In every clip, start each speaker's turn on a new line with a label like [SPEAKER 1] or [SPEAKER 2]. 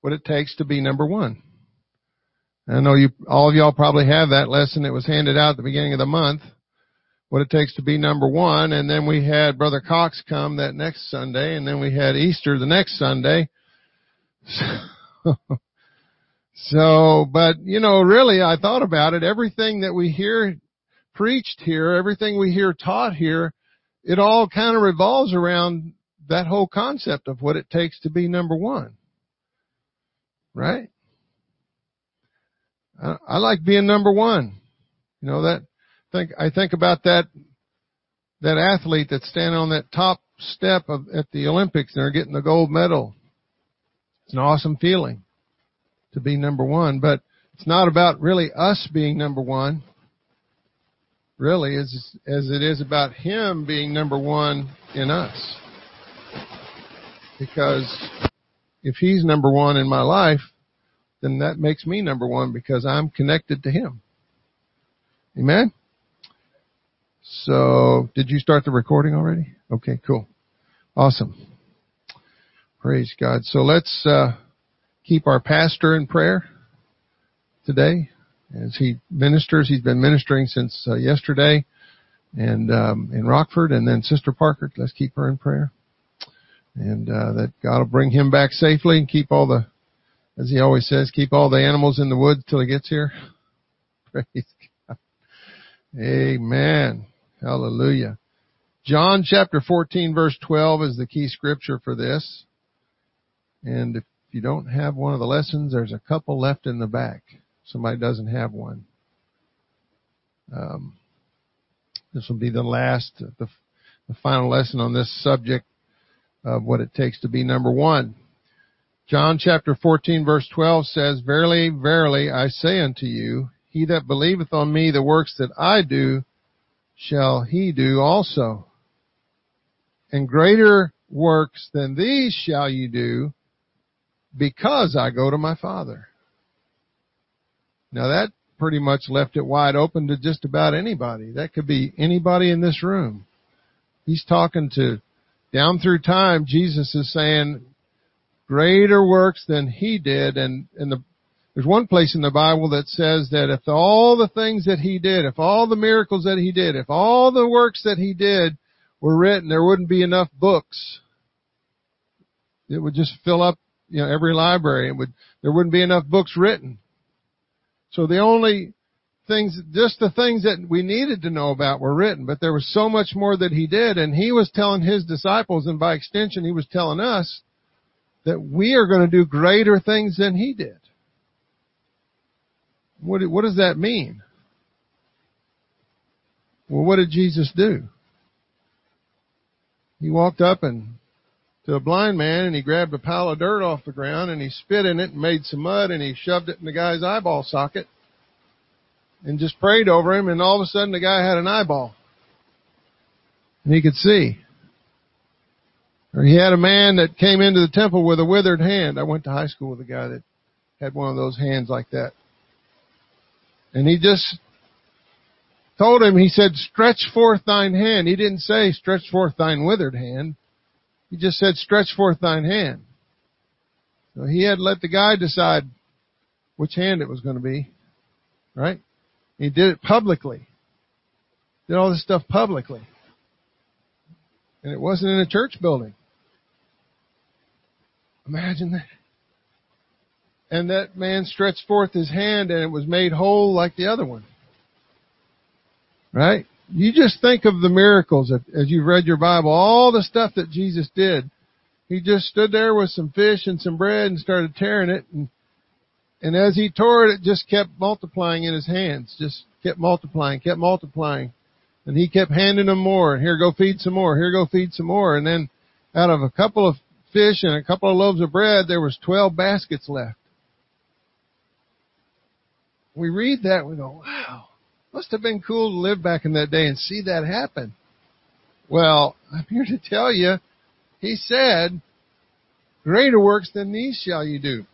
[SPEAKER 1] what it takes to be number one. I know you, all of y'all probably have that lesson. that was handed out at the beginning of the month. What it takes to be number one. And then we had Brother Cox come that next Sunday and then we had Easter the next Sunday. So, but you know, really I thought about it. Everything that we hear preached here, everything we hear taught here, it all kind of revolves around that whole concept of what it takes to be number one. Right? I, I like being number one. You know that think I think about that that athlete that's standing on that top step of at the Olympics and they're getting the gold medal. It's an awesome feeling to be number one, but it's not about really us being number one, really, as, as it is about Him being number one in us. Because if He's number one in my life, then that makes me number one because I'm connected to Him. Amen? So, did you start the recording already? Okay, cool. Awesome. Praise God. So let's, uh, keep our pastor in prayer today as he ministers. He's been ministering since uh, yesterday and um, in Rockford, and then Sister Parker. Let's keep her in prayer, and uh, that God will bring him back safely and keep all the, as he always says, keep all the animals in the woods till he gets here. Praise God. Amen. Hallelujah. John chapter 14 verse 12 is the key scripture for this. And if you don't have one of the lessons, there's a couple left in the back. Somebody doesn't have one. Um, this will be the last, the, the final lesson on this subject of what it takes to be number one. John chapter 14 verse 12 says, Verily, verily, I say unto you, he that believeth on me, the works that I do, shall he do also. And greater works than these shall ye do, because I go to my Father. Now that pretty much left it wide open to just about anybody. That could be anybody in this room. He's talking to, down through time, Jesus is saying, greater works than he did, and, and the, there's one place in the Bible that says that if all the things that he did, if all the miracles that he did, if all the works that he did were written, there wouldn't be enough books. It would just fill up you know, every library. It would, there wouldn't be enough books written. So the only things, just the things that we needed to know about were written, but there was so much more that he did, and he was telling his disciples, and by extension he was telling us, that we are going to do greater things than he did. What, what does that mean? Well, what did Jesus do? He walked up and to a blind man and he grabbed a pile of dirt off the ground and he spit in it and made some mud and he shoved it in the guy's eyeball socket and just prayed over him and all of a sudden the guy had an eyeball. And he could see. Or he had a man that came into the temple with a withered hand. I went to high school with a guy that had one of those hands like that. And he just told him, he said, stretch forth thine hand. He didn't say, stretch forth thine withered hand. He just said, stretch forth thine hand. So he had let the guy decide which hand it was going to be. Right? He did it publicly. Did all this stuff publicly. And it wasn't in a church building. Imagine that. And that man stretched forth his hand and it was made whole like the other one. Right? you just think of the miracles as you've read your Bible, all the stuff that Jesus did. He just stood there with some fish and some bread and started tearing it and and as he tore it, it just kept multiplying in his hands, just kept multiplying, kept multiplying. And he kept handing them more. Here, go feed some more. Here, go feed some more. And then out of a couple of fish and a couple of loaves of bread, there was 12 baskets left. We read that, we go, wow. Must have been cool to live back in that day and see that happen. Well, I'm here to tell you, he said, greater works than these shall you do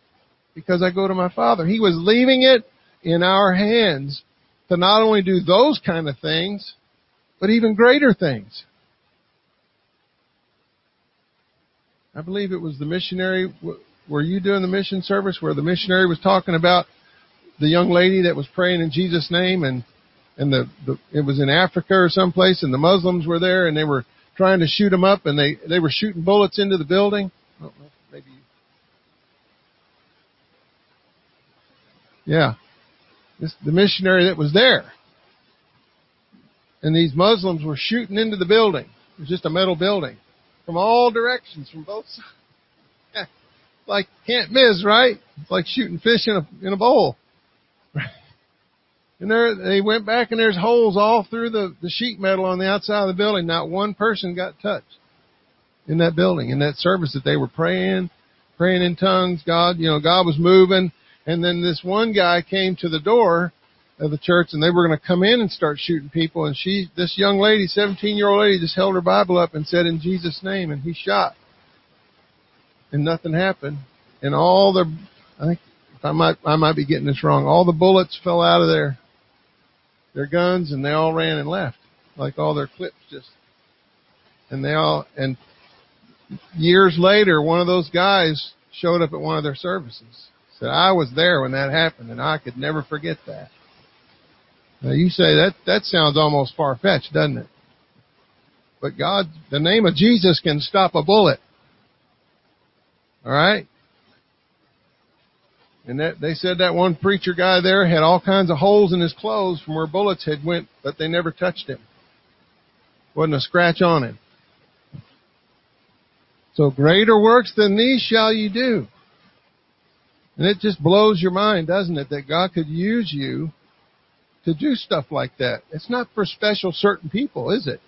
[SPEAKER 1] because I go to my Father. He was leaving it in our hands to not only do those kind of things, but even greater things. I believe it was the missionary were you doing the mission service where the missionary was talking about the young lady that was praying in Jesus' name and and the, the it was in Africa or someplace and the Muslims were there and they were trying to shoot them up and they they were shooting bullets into the building. Yeah, this the missionary that was there, and these Muslims were shooting into the building. It was just a metal building from all directions, from both sides. like can't miss, right? It's like shooting fish in a in a bowl. And there, they went back and there's holes all through the, the sheet metal on the outside of the building. Not one person got touched in that building, in that service that they were praying, praying in tongues. God, you know, God was moving. And then this one guy came to the door of the church and they were going to come in and start shooting people. And she, this young lady, 17 year old lady just held her Bible up and said in Jesus name and he shot. And nothing happened. And all the, I think, I might, I might be getting this wrong. All the bullets fell out of their their guns and they all ran and left. Like all their clips just, and they all, and years later, one of those guys showed up at one of their services. Said, I was there when that happened and I could never forget that. Now you say that, that sounds almost far-fetched, doesn't it? But God, the name of Jesus can stop a bullet. Alright? And that, they said that one preacher guy there had all kinds of holes in his clothes from where bullets had went, but they never touched him. Wasn't a scratch on him. So greater works than these shall you do. And it just blows your mind, doesn't it, that God could use you to do stuff like that. It's not for special certain people, is it?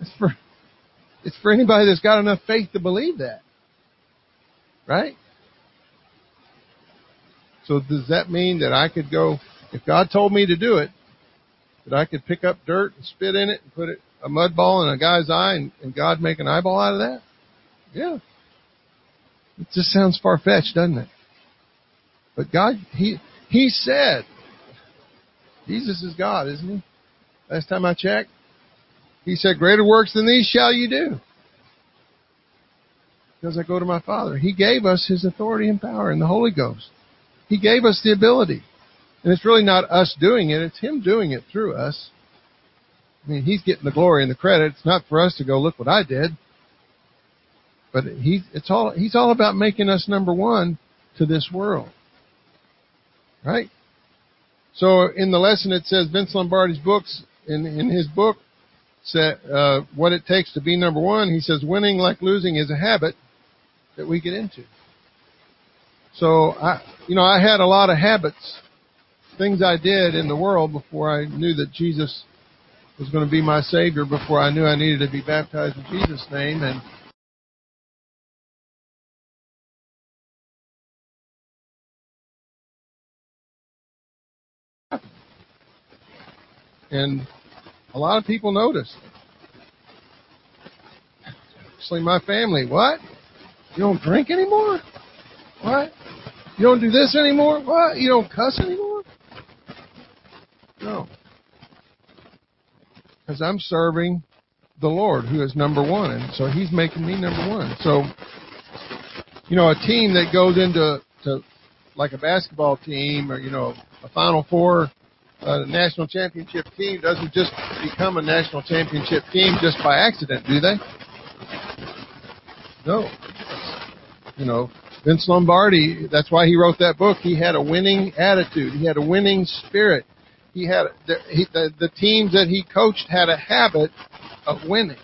[SPEAKER 1] It's for, it's for anybody that's got enough faith to believe that. Right? So does that mean that I could go, if God told me to do it, that I could pick up dirt and spit in it and put it, a mud ball in a guy's eye and, and God make an eyeball out of that? Yeah. It just sounds far fetched, doesn't it? But God, He, He said, Jesus is God, isn't He? Last time I checked, He said, greater works than these shall you do. Because I go to my Father. He gave us His authority and power in the Holy Ghost. He gave us the ability. And it's really not us doing it, it's Him doing it through us. I mean, He's getting the glory and the credit. It's not for us to go, look what I did. But he, it's all, He's all about making us number one to this world. Right? So in the lesson it says Vince Lombardi's books, in, in his book, said, uh, what it takes to be number one, he says winning like losing is a habit that we get into. So I, you know, I had a lot of habits, things I did in the world before I knew that Jesus was going to be my Savior, before I knew I needed to be baptized in Jesus' name, and and a lot of people noticed. Especially my family. What? You don't drink anymore? What? You don't do this anymore? What? You don't cuss anymore? No. Because I'm serving the Lord who is number one. And so he's making me number one. So, you know, a team that goes into to like a basketball team or, you know, a Final Four uh, national championship team doesn't just become a national championship team just by accident, do they? No. You know, Vince Lombardi, that's why he wrote that book. He had a winning attitude. He had a winning spirit. He had the, he, the, the teams that he coached had a habit of winning.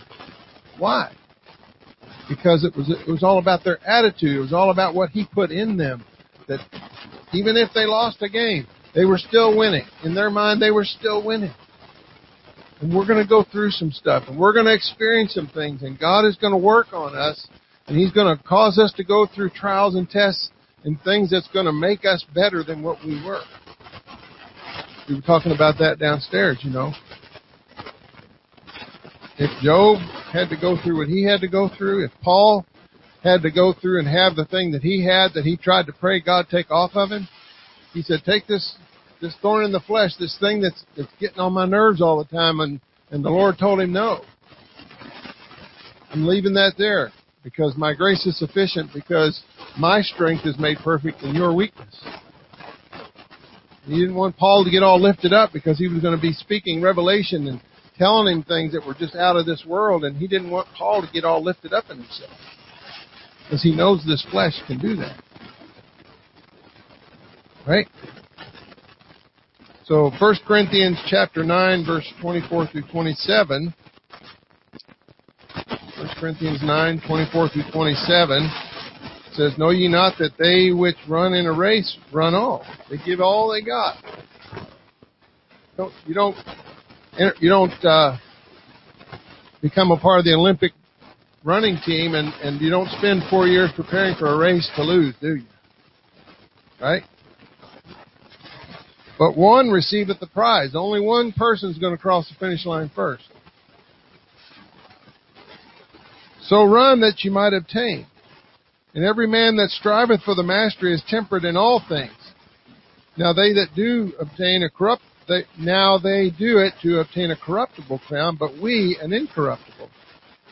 [SPEAKER 1] Why? Because it was it was all about their attitude. It was all about what he put in them. That even if they lost a game, they were still winning. In their mind, they were still winning. And we're going to go through some stuff, and we're going to experience some things, and God is going to work on us and He's going to cause us to go through trials and tests and things that's going to make us better than what we were. We were talking about that downstairs, you know. If Job had to go through what he had to go through, if Paul had to go through and have the thing that he had that he tried to pray God take off of him, he said, take this, this thorn in the flesh, this thing that's, that's getting on my nerves all the time, and, and the Lord told him no. I'm leaving that there. because my grace is sufficient because my strength is made perfect in your weakness. He didn't want Paul to get all lifted up because he was going to be speaking revelation and telling him things that were just out of this world and he didn't want Paul to get all lifted up in himself. Because he knows this flesh can do that. Right? So 1 Corinthians chapter 9 verse 24 through 27 1 Corinthians 9, 24 through 27 says, Know ye not that they which run in a race run all? They give all they got. You don't, you don't, uh, become a part of the Olympic running team and, and you don't spend four years preparing for a race to lose, do you? Right? But one receiveth the prize. Only one person is going to cross the finish line first. So run that you might obtain. And every man that striveth for the mastery is temperate in all things. Now they that do obtain a corrupt, they, now they do it to obtain a corruptible crown, but we an incorruptible.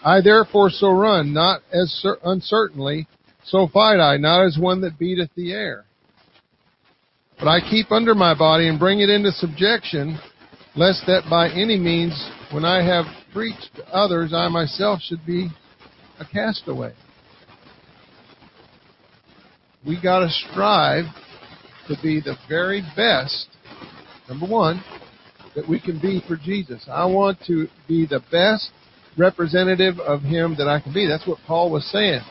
[SPEAKER 1] I therefore so run, not as uncertainly, so fight I, not as one that beateth the air. But I keep under my body and bring it into subjection, lest that by any means, when I have preached to others, I myself should be a castaway. We got to strive to be the very best, number one, that we can be for Jesus. I want to be the best representative of Him that I can be. That's what Paul was saying.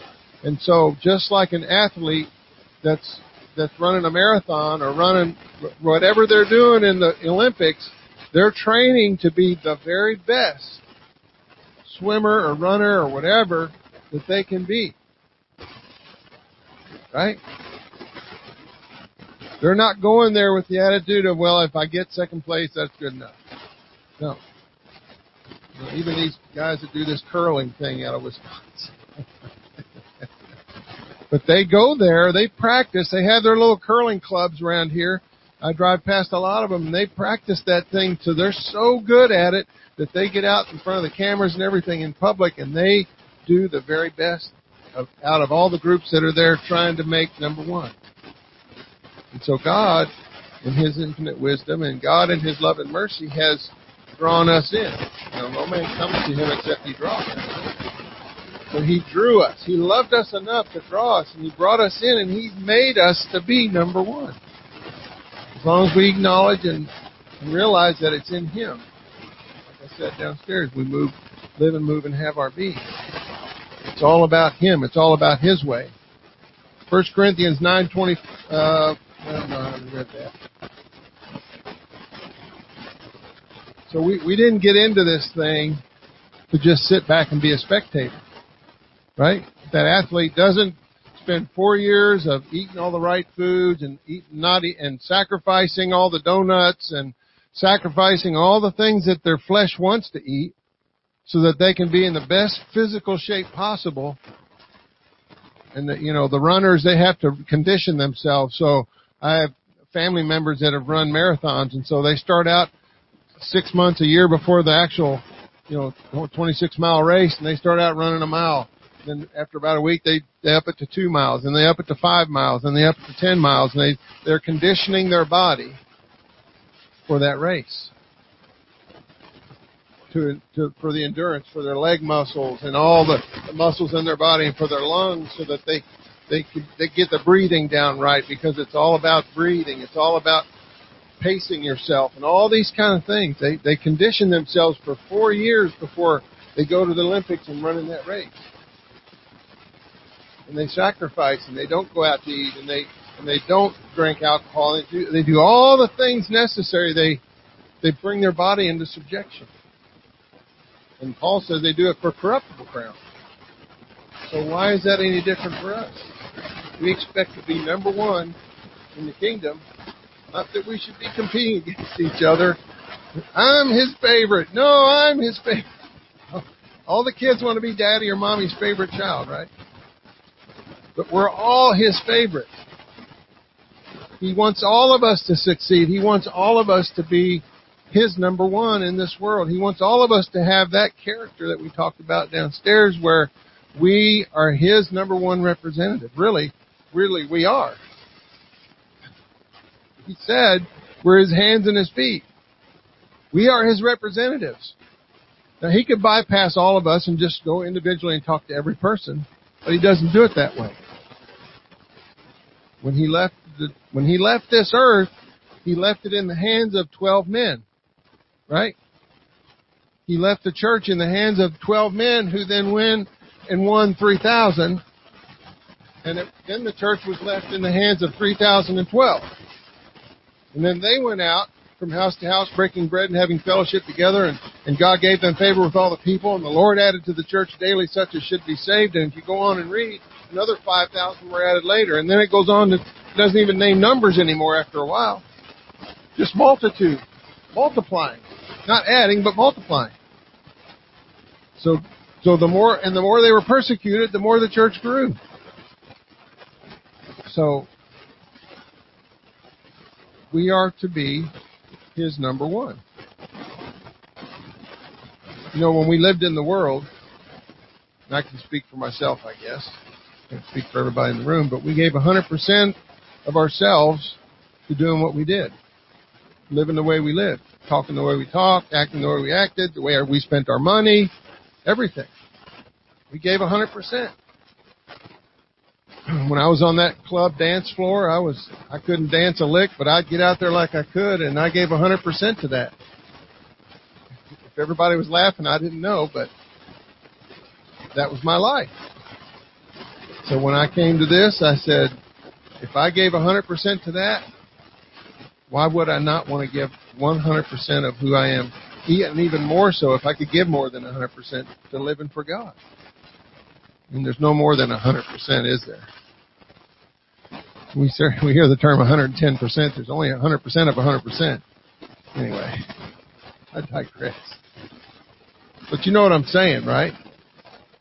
[SPEAKER 1] And so, just like an athlete that's that's running a marathon or running whatever they're doing in the Olympics, they're training to be the very best swimmer or runner or whatever that they can be. Right? They're not going there with the attitude of, well, if I get second place, that's good enough. No. even these guys that do this curling thing out of Wisconsin. but they go there, they practice, they have their little curling clubs around here. I drive past a lot of them and they practice that thing so they're so good at it that they get out in front of the cameras and everything in public and they do the very best of, out of all the groups that are there trying to make number one. And so God, in His infinite wisdom, and God in His love and mercy, has drawn us in. Know, no man comes to Him except He draws So He drew us. He loved us enough to draw us, and He brought us in, and He made us to be number one. As long as we acknowledge and, realize that it's in Him. Like I said downstairs, we move, live and move and have our being. It's all about Him. It's all about His way. 1 Corinthians 9.20, uh, read that. So we, we didn't get into this thing to just sit back and be a spectator. Right? That athlete doesn't spend four years of eating all the right foods and eating not eat, and sacrificing all the donuts and sacrificing all the things that their flesh wants to eat so that they can be in the best physical shape possible. And you know, the runners, they have to condition themselves. So I have family members that have run marathons and so they start out six months, a year before the actual, you know, 26 mile race and they start out running a mile. Then after about a week, they, they up it to two miles and they up it to five miles and they up it to 10 miles and they, they're conditioning their body for that race to, to for the endurance, for their leg muscles and all the, the muscles in their body and for their lungs so that they they they get the breathing down right because it's all about breathing. It's all about pacing yourself and all these kind of things. They they condition themselves for four years before they go to the Olympics and run in that race. And they sacrifice and they don't go out to eat and they and they don't drink alcohol. They do they do all the things necessary. They they bring their body into subjection. And Paul says they do it for corruptible crown. So why is that any different for us? We expect to be number one in the kingdom. Not that we should be competing against each other. I'm his favorite. No, I'm his favorite. All the kids want to be daddy or mommy's favorite child, right? But we're all his favorite. He wants all of us to succeed. He wants all of us to be his number one in this world. He wants all of us to have that character that we talked about downstairs where We are His number one representative. Really, really, we are. He said we're His hands and His feet. We are His representatives. Now He could bypass all of us and just go individually and talk to every person, but He doesn't do it that way. When He left the, when He left this earth, He left it in the hands of twelve men. Right? He left the church in the hands of twelve men who then went and won three thousand and it, then the church was left in the hands of 3,012. And then they went out from house to house breaking bread and having fellowship together and, and God gave them favor with all the people and the Lord added to the church daily such as should be saved and if you go on and read another 5,000 were added later. And then it goes on to it doesn't even name numbers anymore after a while. Just multitude multiplying. Not adding but multiplying. So so the more and the more they were persecuted the more the church grew. So we are to be his number one. You know, when we lived in the world, and I can speak for myself, I guess, can't speak for everybody in the room, but we gave 100% of ourselves to doing what we did. Living the way we lived, talking the way we talked, acting the way we acted, the way we spent our money, everything. We gave 100%. When I was on that club dance floor, I was I couldn't dance a lick, but I'd get out there like I could, and I gave 100% to that. If everybody was laughing, I didn't know, but that was my life. So when I came to this, I said, if I gave 100% to that, why would I not want to give 100% of who I am? And even more so if I could give more than 100% to living for God. Mean, there's no more than 100%, is there? We, we hear the term 110%. There's only 100% of 100%. Anyway, I digress. But you know what I'm saying, right?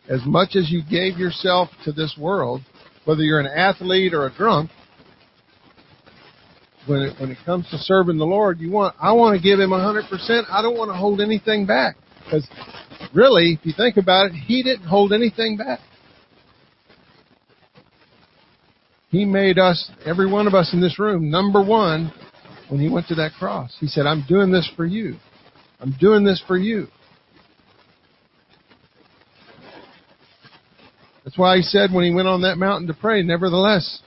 [SPEAKER 1] As much as you gave yourself to this world, whether you're an athlete or a drunk, when it, when it comes to serving the Lord, you want, I want to give Him 100%. I don't want to hold anything back. Because really, if you think about it, He didn't hold anything back. He made us, every one of us in this room, number one when he went to that cross. He said, I'm doing this for you. I'm doing this for you. That's why he said when he went on that mountain to pray, nevertheless,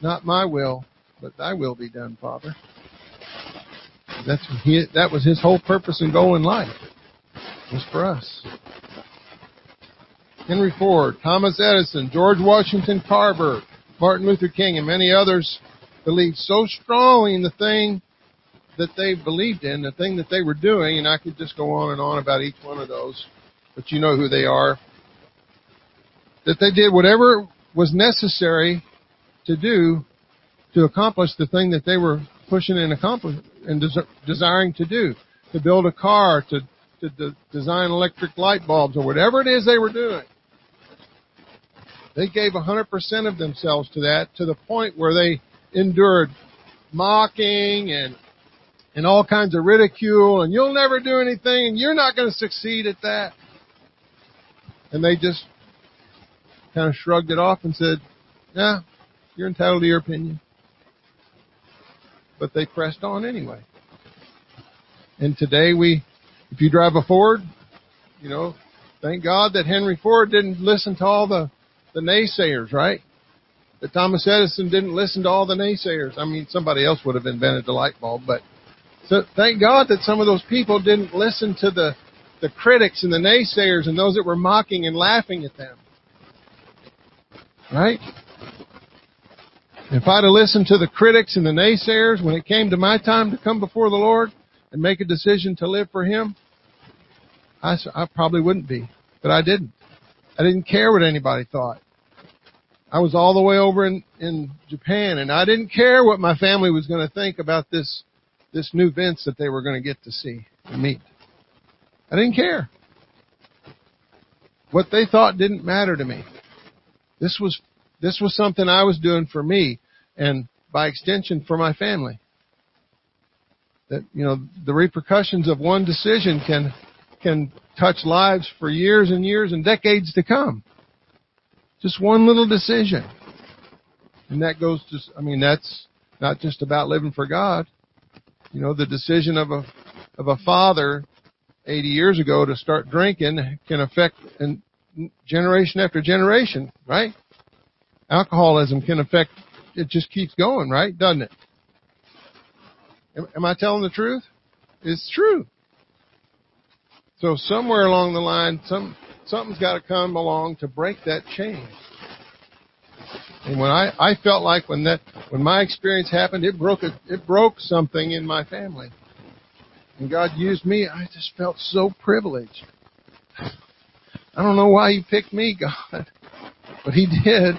[SPEAKER 1] not my will, but thy will be done, Father. That's he, that was his whole purpose and goal in life. Was for us. Henry Ford, Thomas Edison, George Washington Carver, Martin Luther King and many others believed so strongly in the thing that they believed in, the thing that they were doing, and I could just go on and on about each one of those, but you know who they are, that they did whatever was necessary to do to accomplish the thing that they were pushing and accomplish and des- desiring to do, to build a car, to, to, to design electric light bulbs, or whatever it is they were doing. They gave 100% of themselves to that to the point where they endured mocking and and all kinds of ridicule and you'll never do anything and you're not going to succeed at that. And they just kind of shrugged it off and said, yeah, you're entitled to your opinion. But they pressed on anyway. And today we, if you drive a Ford, you know, thank God that Henry Ford didn't listen to all the the naysayers, right? That Thomas Edison didn't listen to all the naysayers. I mean, somebody else would have invented the light bulb, but so thank God that some of those people didn't listen to the the critics and the naysayers and those that were mocking and laughing at them. Right? If I'd have listened to the critics and the naysayers when it came to my time to come before the Lord and make a decision to live for Him, I, I probably wouldn't be. But I didn't. I didn't care what anybody thought. I was all the way over in, in Japan and I didn't care what my family was going to think about this, this new Vince that they were going to get to see and meet. I didn't care. What they thought didn't matter to me. This was, this was something I was doing for me and by extension for my family. That, you know, the repercussions of one decision can, can touch lives for years and years and decades to come. Just one little decision. And that goes to, I mean, that's not just about living for God. You know, the decision of a, of a father 80 years ago to start drinking can affect and generation after generation, right? Alcoholism can affect, it just keeps going, right? Doesn't it? Am, am I telling the truth? It's true. So somewhere along the line, some, something's got to come along to break that chain. And when I, I felt like when that, when my experience happened, it broke a, it broke something in my family. And God used me, I just felt so privileged. I don't know why He picked me, God, but He did.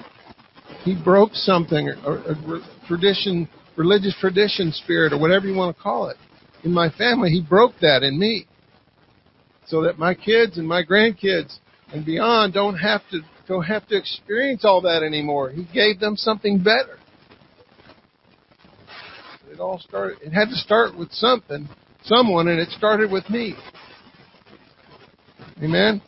[SPEAKER 1] He broke something, or a tradition, religious tradition spirit, or whatever you want to call it. In my family, He broke that in me. So that my kids and my grandkids and beyond don't have to don't have to experience all that anymore. He gave them something better. It all started it had to start with something, someone, and it started with me. Amen.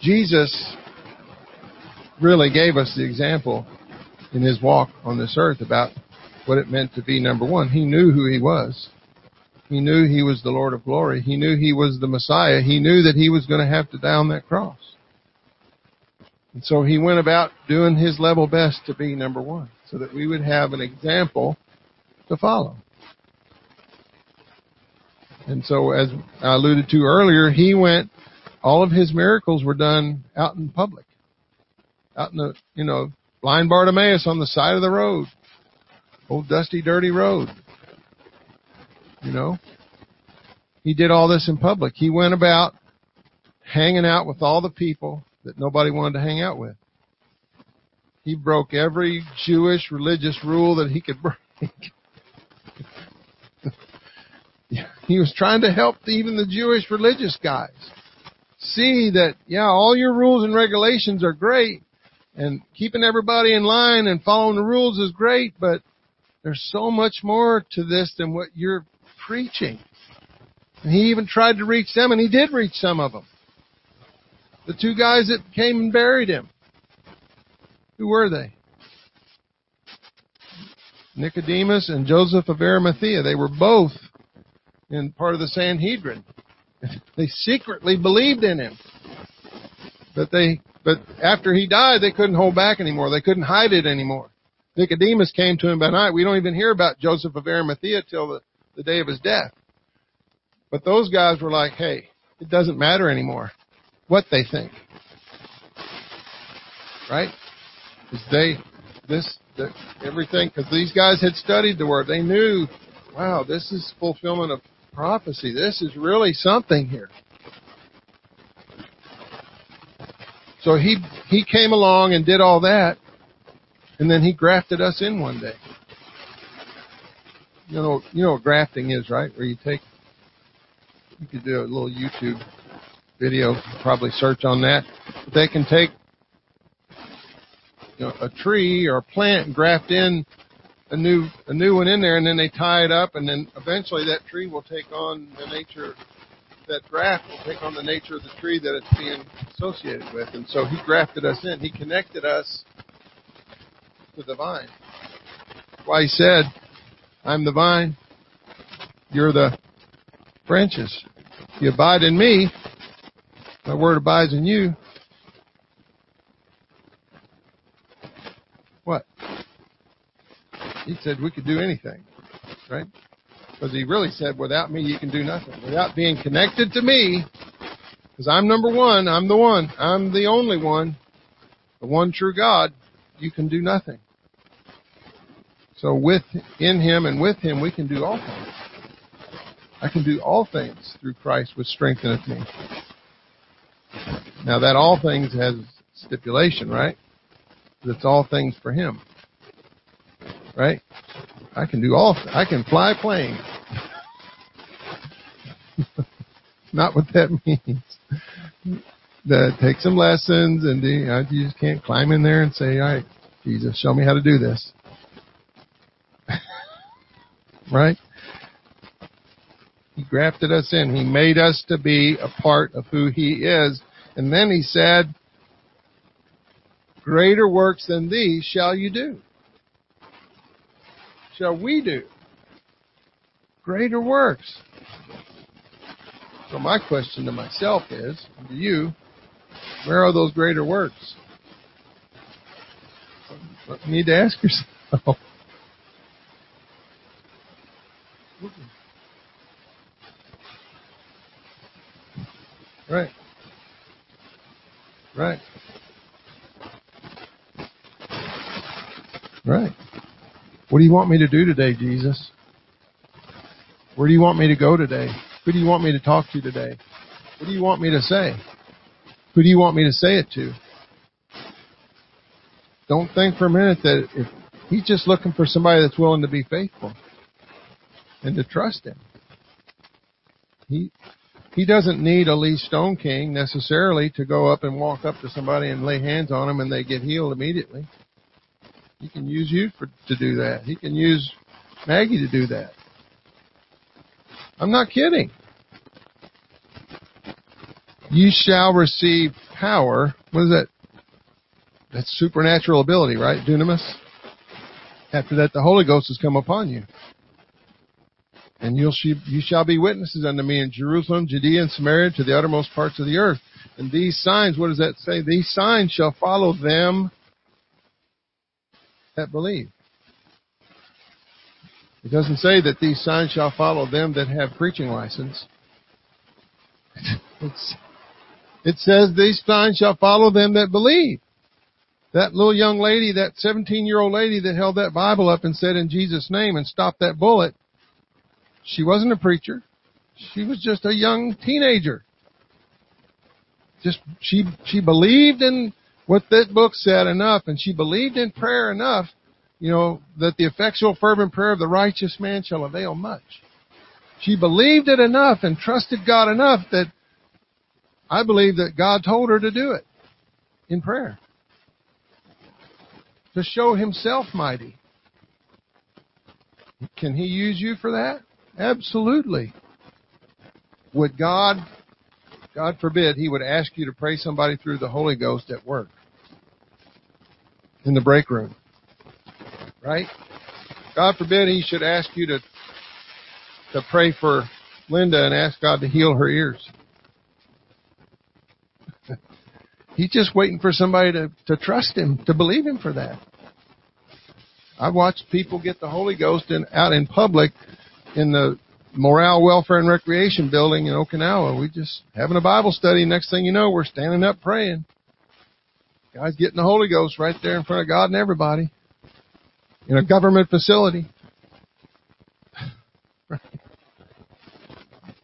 [SPEAKER 1] Jesus really gave us the example in his walk on this earth about what it meant to be number one. He knew who he was. He knew he was the Lord of glory. He knew he was the Messiah. He knew that he was going to have to die on that cross. And so he went about doing his level best to be number one so that we would have an example to follow. And so as I alluded to earlier, he went all of his miracles were done out in public. Out in the, you know, blind Bartimaeus on the side of the road. Old dusty, dirty road. You know? He did all this in public. He went about hanging out with all the people that nobody wanted to hang out with. He broke every Jewish religious rule that he could break. he was trying to help even the Jewish religious guys see that, yeah, all your rules and regulations are great and keeping everybody in line and following the rules is great, but there's so much more to this than what you're preaching. And he even tried to reach them and he did reach some of them. The two guys that came and buried him. Who were they? Nicodemus and Joseph of Arimathea. They were both in part of the Sanhedrin. They secretly believed in him. But they, but after he died, they couldn't hold back anymore. They couldn't hide it anymore. Nicodemus came to him by night. We don't even hear about Joseph of Arimathea till the, the day of his death. But those guys were like, hey, it doesn't matter anymore what they think. Right? Because they, this, the, everything, because these guys had studied the word. They knew, wow, this is fulfillment of prophecy. This is really something here. So he he came along and did all that, and then he grafted us in one day. You know you know what grafting is, right? Where you take you could do a little YouTube video, probably search on that. They can take you know, a tree or a plant and graft in a new a new one in there, and then they tie it up, and then eventually that tree will take on the nature that graft will take on the nature of the tree that it's being associated with. And so he grafted us in. He connected us to the vine. Why he said, I'm the vine, you're the branches. You abide in me, my word abides in you. What? He said we could do anything, right? Because he really said, without me, you can do nothing. Without being connected to me, because I'm number one, I'm the one, I'm the only one, the one true God, you can do nothing. So with, in Him and with Him, we can do all things. I can do all things through Christ which strengtheneth me. Now that all things has stipulation, right? It's all things for Him. Right? I can do all, I can fly planes. Not what that means. That take some lessons and you just can't climb in there and say, all right, Jesus, show me how to do this. right? He grafted us in. He made us to be a part of who He is. And then He said, greater works than these shall you do. Shall we do? Greater works. So my question to myself is, to you, where are those greater works? You need to ask yourself. Right. Right. Right. What do you want me to do today, Jesus? Where do you want me to go today? Who do you want me to talk to today? What do you want me to say? Who do you want me to say it to? Don't think for a minute that if he's just looking for somebody that's willing to be faithful and to trust him. He he doesn't need a Lee Stoneking necessarily to go up and walk up to somebody and lay hands on them and they get healed immediately. He can use you for to do that. He can use Maggie to do that. I'm not kidding. You shall receive power. What is that? That's supernatural ability, right? Dunamis. After that, the Holy Ghost has come upon you. And you'll you shall be witnesses unto me in Jerusalem, Judea, and Samaria to the uttermost parts of the earth. And these signs, what does that say? These signs shall follow them that believe. It doesn't say that these signs shall follow them that have preaching license. It's, it says these signs shall follow them that believe. That little young lady, that 17 year old lady that held that Bible up and said in Jesus' name and stopped that bullet, she wasn't a preacher. She was just a young teenager. Just, she, she believed in what that book said enough and she believed in prayer enough, you know, that the effectual fervent prayer of the righteous man shall avail much. She believed it enough and trusted God enough that I believe that God told her to do it in prayer. To show himself mighty. Can he use you for that? Absolutely. Would God, God forbid, he would ask you to pray somebody through the Holy Ghost at work? In the break room. Right? God forbid he should ask you to, to pray for Linda and ask God to heal her ears. He's just waiting for somebody to, to trust him, to believe him for that. I've watched people get the Holy Ghost in, out in public in the Morale, Welfare, and Recreation building in Okinawa. We just having a Bible study. Next thing you know, we're standing up praying. Guys getting the Holy Ghost right there in front of God and everybody in a government facility.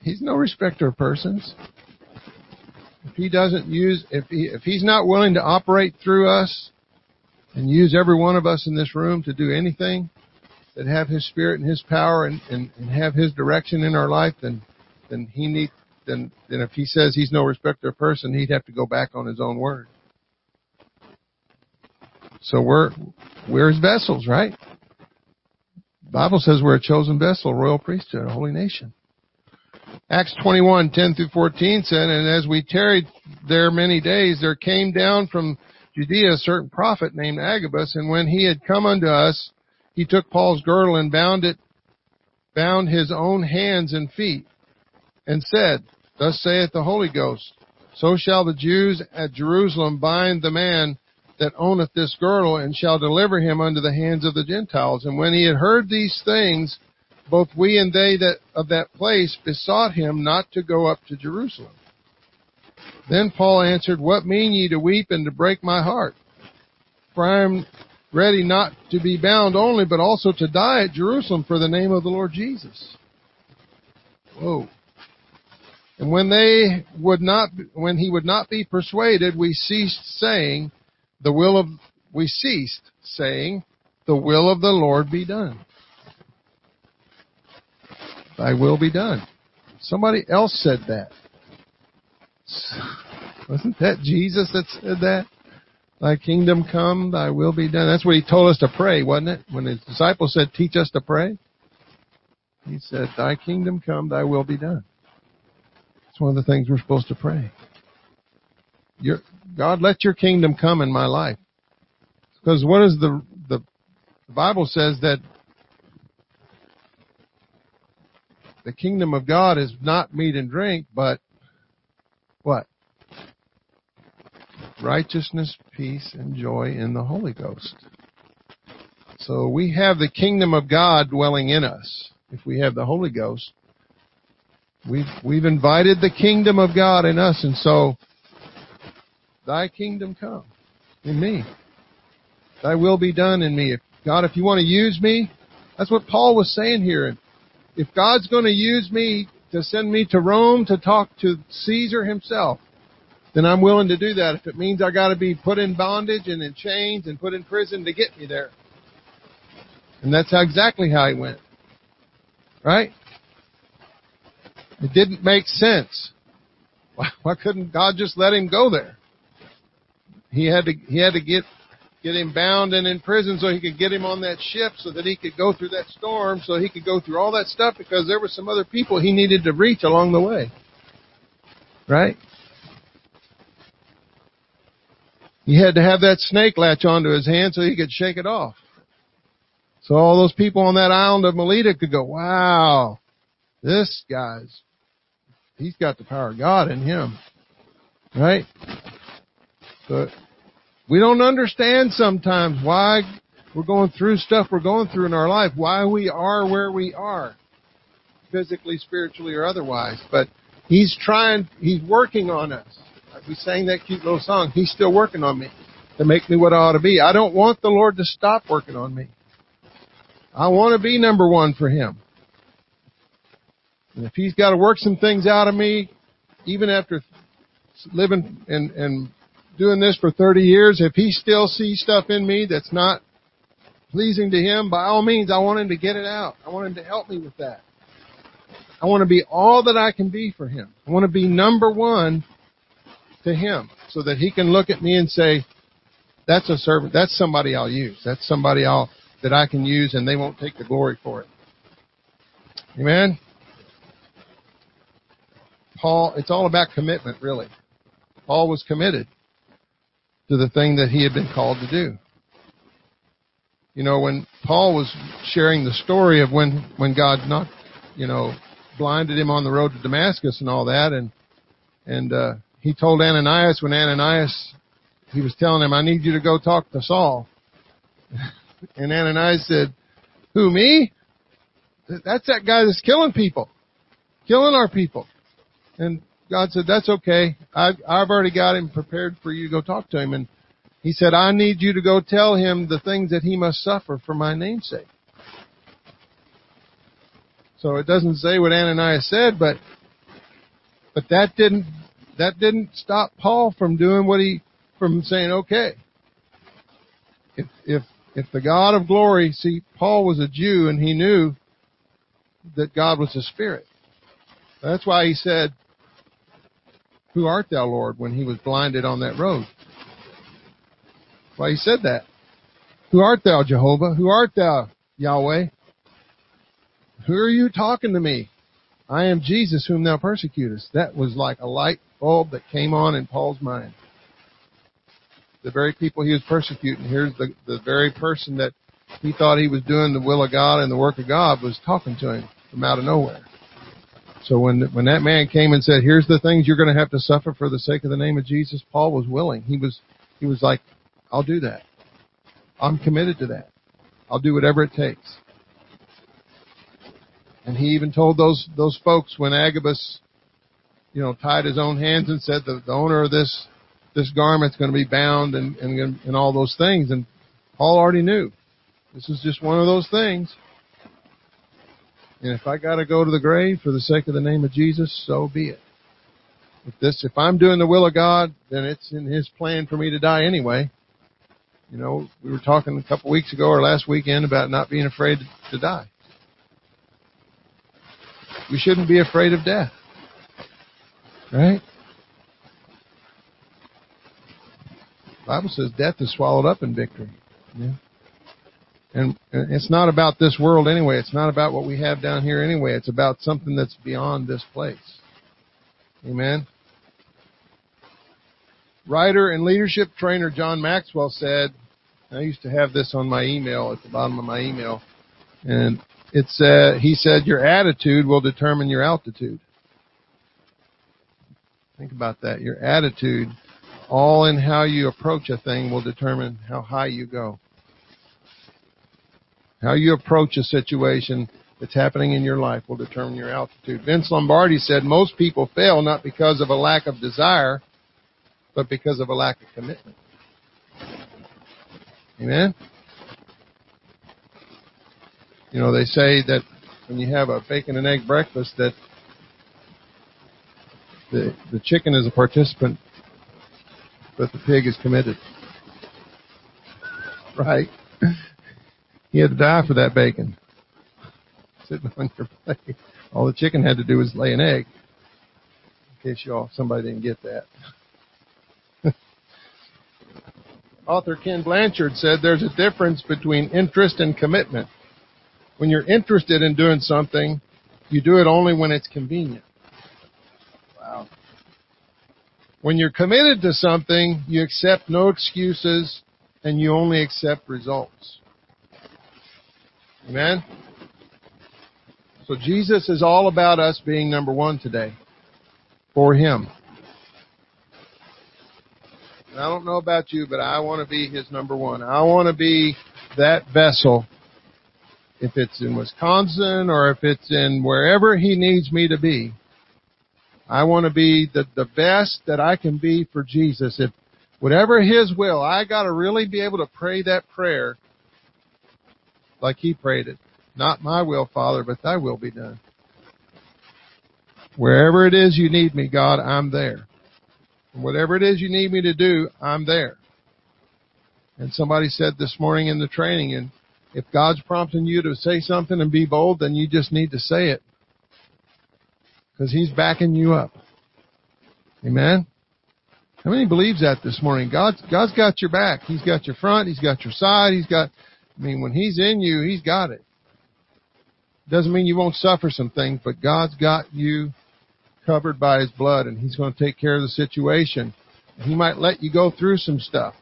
[SPEAKER 1] He's no respecter of persons. If he doesn't use, if he, if he's not willing to operate through us and use every one of us in this room to do anything, that have His Spirit and His power and, and, and have His direction in our life, then then He need then then if He says He's no respecter of person, He'd have to go back on His own word. So we're we're His vessels, right? The Bible says we're a chosen vessel, a royal priesthood, a holy nation. Acts 21, 10 through 14 said, And as we tarried there many days, there came down from Judea a certain prophet named Agabus, and when he had come unto us, he took Paul's girdle and bound it, bound his own hands and feet, and said, Thus saith the Holy Ghost, So shall the Jews at Jerusalem bind the man that owneth this girdle, and shall deliver him unto the hands of the Gentiles. And when he had heard these things, both we and they that of that place besought him not to go up to Jerusalem. Then Paul answered, What mean ye to weep and to break my heart? For I am ready not to be bound only, but also to die at Jerusalem for the name of the Lord Jesus. Whoa. And when they would not, when he would not be persuaded, we ceased saying, the will of, we ceased saying, the will of the Lord be done. Thy will be done. Somebody else said that. Wasn't that Jesus that said that? Thy kingdom come, thy will be done. That's what he told us to pray, wasn't it? When his disciples said, teach us to pray. He said, Thy kingdom come, thy will be done. It's one of the things we're supposed to pray. Your, God, let your kingdom come in my life. Because what is the, the, the Bible says that the kingdom of God is not meat and drink, but what? Righteousness, peace, and joy in the Holy Ghost. So we have the kingdom of God dwelling in us. If we have the Holy Ghost, we've, we've invited the kingdom of God in us, and so thy kingdom come in me. Thy will be done in me. If, God, if you want to use me, that's what Paul was saying here if God's going to use me to send me to Rome to talk to Caesar himself, then I'm willing to do that. If it means I got to be put in bondage and in chains and put in prison to get me there. And that's how exactly how he went. Right? It didn't make sense. Why, why couldn't God just let him go there? He had to he had to get get him bound and in prison so he could get him on that ship so that he could go through that storm so he could go through all that stuff because there were some other people he needed to reach along the way. Right? He had to have that snake latch onto his hand so he could shake it off. So all those people on that island of Melita could go, wow, this guy's, he's got the power of God in him. Right? But we don't understand sometimes why we're going through stuff we're going through in our life, why we are where we are, physically, spiritually, or otherwise. But He's trying, He's working on us. We sang that cute little song, He's still working on me to make me what I ought to be. I don't want the Lord to stop working on me. I want to be number one for Him. And if He's got to work some things out of me, even after living and, and doing this for 30 years, if he still sees stuff in me that's not pleasing to him, by all means, I want him to get it out. I want him to help me with that. I want to be all that I can be for him. I want to be number one to him so that he can look at me and say, that's a servant, that's somebody I'll use. That's somebody I'll, that I can use and they won't take the glory for it. Amen? Paul, it's all about commitment, really. Paul was committed to the thing that he had been called to do. You know, when Paul was sharing the story of when, when God not, you know, blinded him on the road to Damascus and all that, and, and, uh, he told Ananias when Ananias, he was telling him, I need you to go talk to Saul. and Ananias said, who, me? That's that guy that's killing people. Killing our people. And God said, that's okay. I've, I've already got him prepared for you to go talk to him. And he said, I need you to go tell him the things that he must suffer for my namesake. So it doesn't say what Ananias said, but, but that didn't, that didn't stop Paul from doing what he, from saying, okay. If, if, if the God of glory, see, Paul was a Jew and he knew that God was a spirit. That's why he said, who art thou, Lord, when he was blinded on that road? Why he said that. Who art thou, Jehovah? Who art thou, Yahweh? Who are you talking to me? I am Jesus whom thou persecutest. That was like a light bulb that came on in Paul's mind. The very people he was persecuting, here's the, the very person that he thought he was doing the will of God and the work of God was talking to him from out of nowhere. So when when that man came and said, "Here's the things you're going to have to suffer for the sake of the name of Jesus," Paul was willing. He was he was like, "I'll do that. I'm committed to that. I'll do whatever it takes." And he even told those those folks when Agabus, you know, tied his own hands and said, "The, the owner of this this garment's going to be bound and, and and all those things." And Paul already knew this is just one of those things. And if I gotta go to the grave for the sake of the name of Jesus, so be it. If this, if I'm doing the will of God, then it's in His plan for me to die anyway. You know, we were talking a couple weeks ago or last weekend about not being afraid to die. We shouldn't be afraid of death. Right? The Bible says death is swallowed up in victory. Yeah. And it's not about this world anyway. It's not about what we have down here anyway. It's about something that's beyond this place. Amen. Writer and leadership trainer John Maxwell said, I used to have this on my email at the bottom of my email, and it said, he said, your attitude will determine your altitude. Think about that. Your attitude, all in how you approach a thing will determine how high you go. How you approach a situation that's happening in your life will determine your altitude. Vince Lombardi said most people fail not because of a lack of desire, but because of a lack of commitment. Amen? You know, they say that when you have a bacon and egg breakfast that the, the chicken is a participant, but the pig is committed. Right? He had to die for that bacon. Sitting on your plate. All the chicken had to do was lay an egg. In case y'all, somebody didn't get that. Author Ken Blanchard said there's a difference between interest and commitment. When you're interested in doing something, you do it only when it's convenient. Wow. When you're committed to something, you accept no excuses and you only accept results. Amen? So Jesus is all about us being number one today. For Him. And I don't know about you, but I want to be His number one. I want to be that vessel if it's in Wisconsin or if it's in wherever He needs me to be. I want to be the, the best that I can be for Jesus. If whatever His will, I got to really be able to pray that prayer like He prayed it. Not my will, Father, but Thy will be done. Wherever it is you need me, God, I'm there. And whatever it is you need me to do, I'm there. And somebody said this morning in the training, and if God's prompting you to say something and be bold, then you just need to say it. Because He's backing you up. Amen? How many believes that this morning? God's, God's got your back. He's got your front. He's got your side. He's got, I mean, when He's in you, He's got it. Doesn't mean you won't suffer some things, but God's got you covered by His blood and He's going to take care of the situation. He might let you go through some stuff.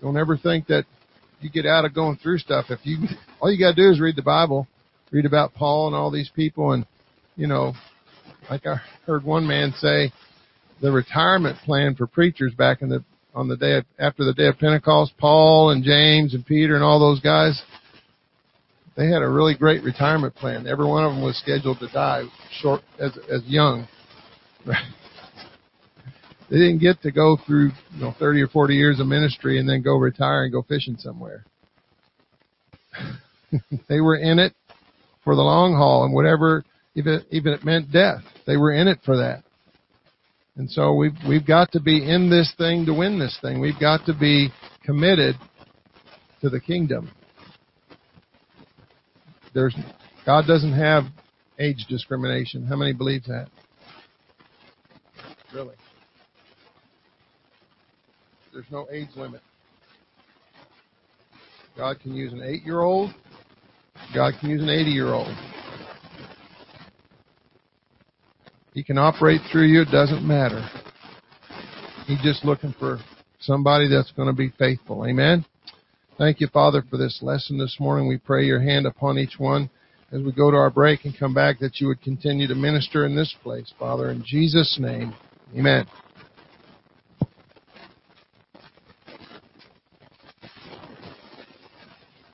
[SPEAKER 1] Don't ever think that you get out of going through stuff. If you, all you got to do is read the Bible, read about Paul and all these people, and you know, like I heard one man say, the retirement plan for preachers back in the on the day of, after the day of Pentecost, Paul and James and Peter and all those guys, they had a really great retirement plan. Every one of them was scheduled to die short as as young. They didn't get to go through, you know, 30 or 40 years of ministry and then go retire and go fishing somewhere. they were in it for the long haul and whatever, even, even it meant death. They were in it for that. And so we've, we've got to be in this thing to win this thing. We've got to be committed to the kingdom. There's, God doesn't have age discrimination. How many believe that? Really? There's no age limit. God can use an eight year old. God can use an 80 year old. He can operate through you. It doesn't matter. He's just looking for somebody that's going to be faithful. Amen. Thank you, Father, for this lesson this morning. We pray your hand upon each one as we go to our break and come back that you would continue to minister in this place, Father, in Jesus' name. Amen.